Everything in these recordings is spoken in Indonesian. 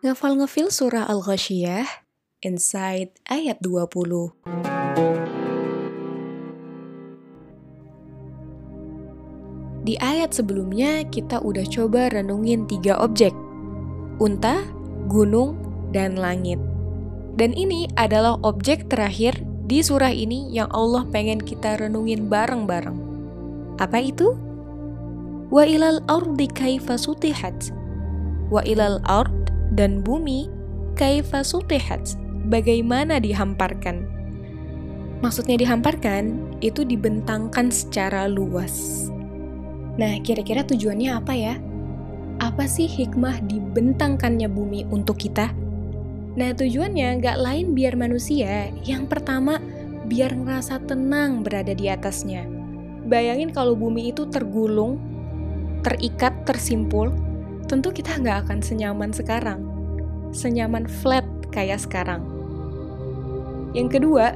Ngafal ngefil surah Al-Ghasyiyah, Inside ayat 20. Di ayat sebelumnya kita udah coba renungin tiga objek. Unta, gunung, dan langit. Dan ini adalah objek terakhir di surah ini yang Allah pengen kita renungin bareng-bareng. Apa itu? Wa ilal ardi kaifa sutihat. Wa ilal ard dan bumi kaifa sutihat. Bagaimana dihamparkan? Maksudnya dihamparkan itu dibentangkan secara luas. Nah, kira-kira tujuannya apa ya? Apa sih hikmah dibentangkannya bumi untuk kita? Nah, tujuannya nggak lain biar manusia, yang pertama, biar ngerasa tenang berada di atasnya. Bayangin kalau bumi itu tergulung, terikat, tersimpul, tentu kita nggak akan senyaman sekarang. Senyaman flat kayak sekarang. Yang kedua,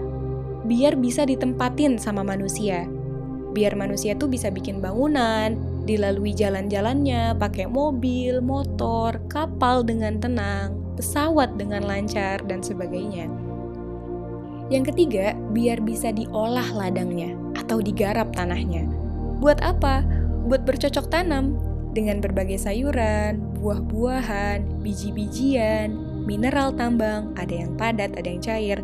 biar bisa ditempatin sama manusia. Biar manusia tuh bisa bikin bangunan, dilalui jalan-jalannya, pakai mobil, motor, kapal dengan tenang, pesawat dengan lancar, dan sebagainya. Yang ketiga, biar bisa diolah ladangnya atau digarap tanahnya. Buat apa? Buat bercocok tanam dengan berbagai sayuran, buah-buahan, biji-bijian, mineral tambang, ada yang padat, ada yang cair.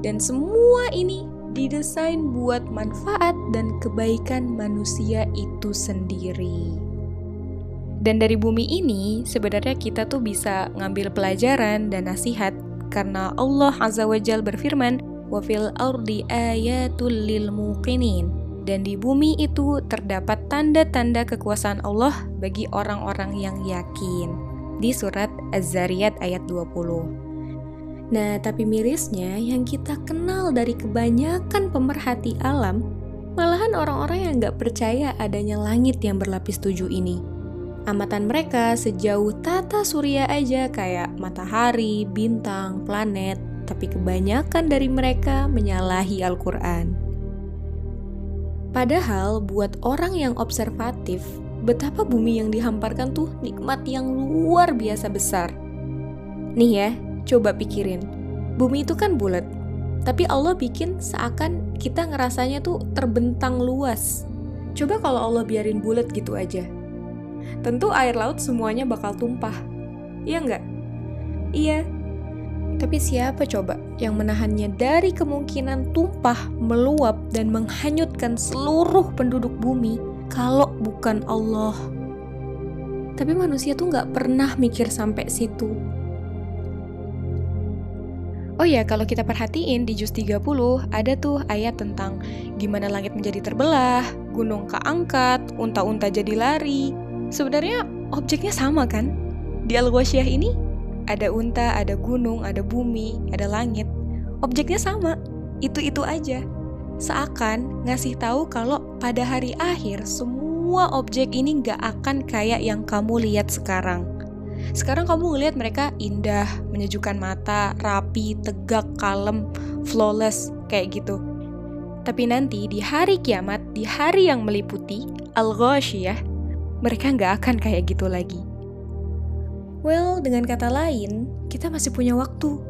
Dan semua ini didesain buat manfaat dan kebaikan manusia itu sendiri. Dan dari bumi ini sebenarnya kita tuh bisa ngambil pelajaran dan nasihat karena Allah Azza wa Jal berfirman, "Wa fil ardi ayatul lil muqinin." Dan di bumi itu terdapat tanda-tanda kekuasaan Allah bagi orang-orang yang yakin. Di surat Az-Zariyat ayat 20. Nah, tapi mirisnya yang kita kenal dari kebanyakan pemerhati alam, malahan orang-orang yang nggak percaya adanya langit yang berlapis tujuh ini. Amatan mereka sejauh tata surya aja kayak matahari, bintang, planet, tapi kebanyakan dari mereka menyalahi Al-Quran. Padahal buat orang yang observatif, betapa bumi yang dihamparkan tuh nikmat yang luar biasa besar. Nih ya, Coba pikirin, bumi itu kan bulat, tapi Allah bikin seakan kita ngerasanya tuh terbentang luas. Coba kalau Allah biarin bulat gitu aja. Tentu air laut semuanya bakal tumpah. Iya nggak? Iya. Tapi siapa coba yang menahannya dari kemungkinan tumpah, meluap, dan menghanyutkan seluruh penduduk bumi kalau bukan Allah? Tapi manusia tuh nggak pernah mikir sampai situ Oh ya, kalau kita perhatiin di juz 30 ada tuh ayat tentang gimana langit menjadi terbelah, gunung keangkat, unta-unta jadi lari. Sebenarnya objeknya sama kan? Di al ini ada unta, ada gunung, ada bumi, ada langit. Objeknya sama, itu-itu aja. Seakan ngasih tahu kalau pada hari akhir semua objek ini nggak akan kayak yang kamu lihat sekarang sekarang kamu ngelihat mereka indah, menyejukkan mata, rapi, tegak, kalem, flawless, kayak gitu. Tapi nanti di hari kiamat, di hari yang meliputi, al ya, mereka nggak akan kayak gitu lagi. Well, dengan kata lain, kita masih punya waktu.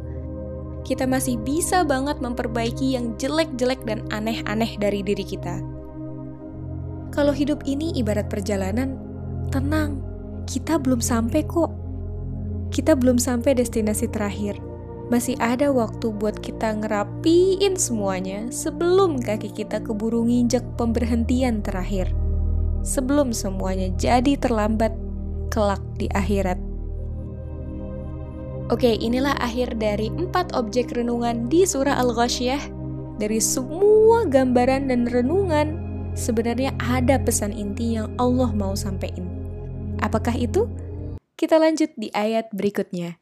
Kita masih bisa banget memperbaiki yang jelek-jelek dan aneh-aneh dari diri kita. Kalau hidup ini ibarat perjalanan, tenang, kita belum sampai kok. Kita belum sampai destinasi terakhir. Masih ada waktu buat kita ngerapiin semuanya sebelum kaki kita keburu nginjek pemberhentian terakhir. Sebelum semuanya jadi terlambat kelak di akhirat. Oke, inilah akhir dari empat objek renungan di surah Al-Ghasyiyah. Dari semua gambaran dan renungan, sebenarnya ada pesan inti yang Allah mau sampaikan. Apakah itu? Kita lanjut di ayat berikutnya.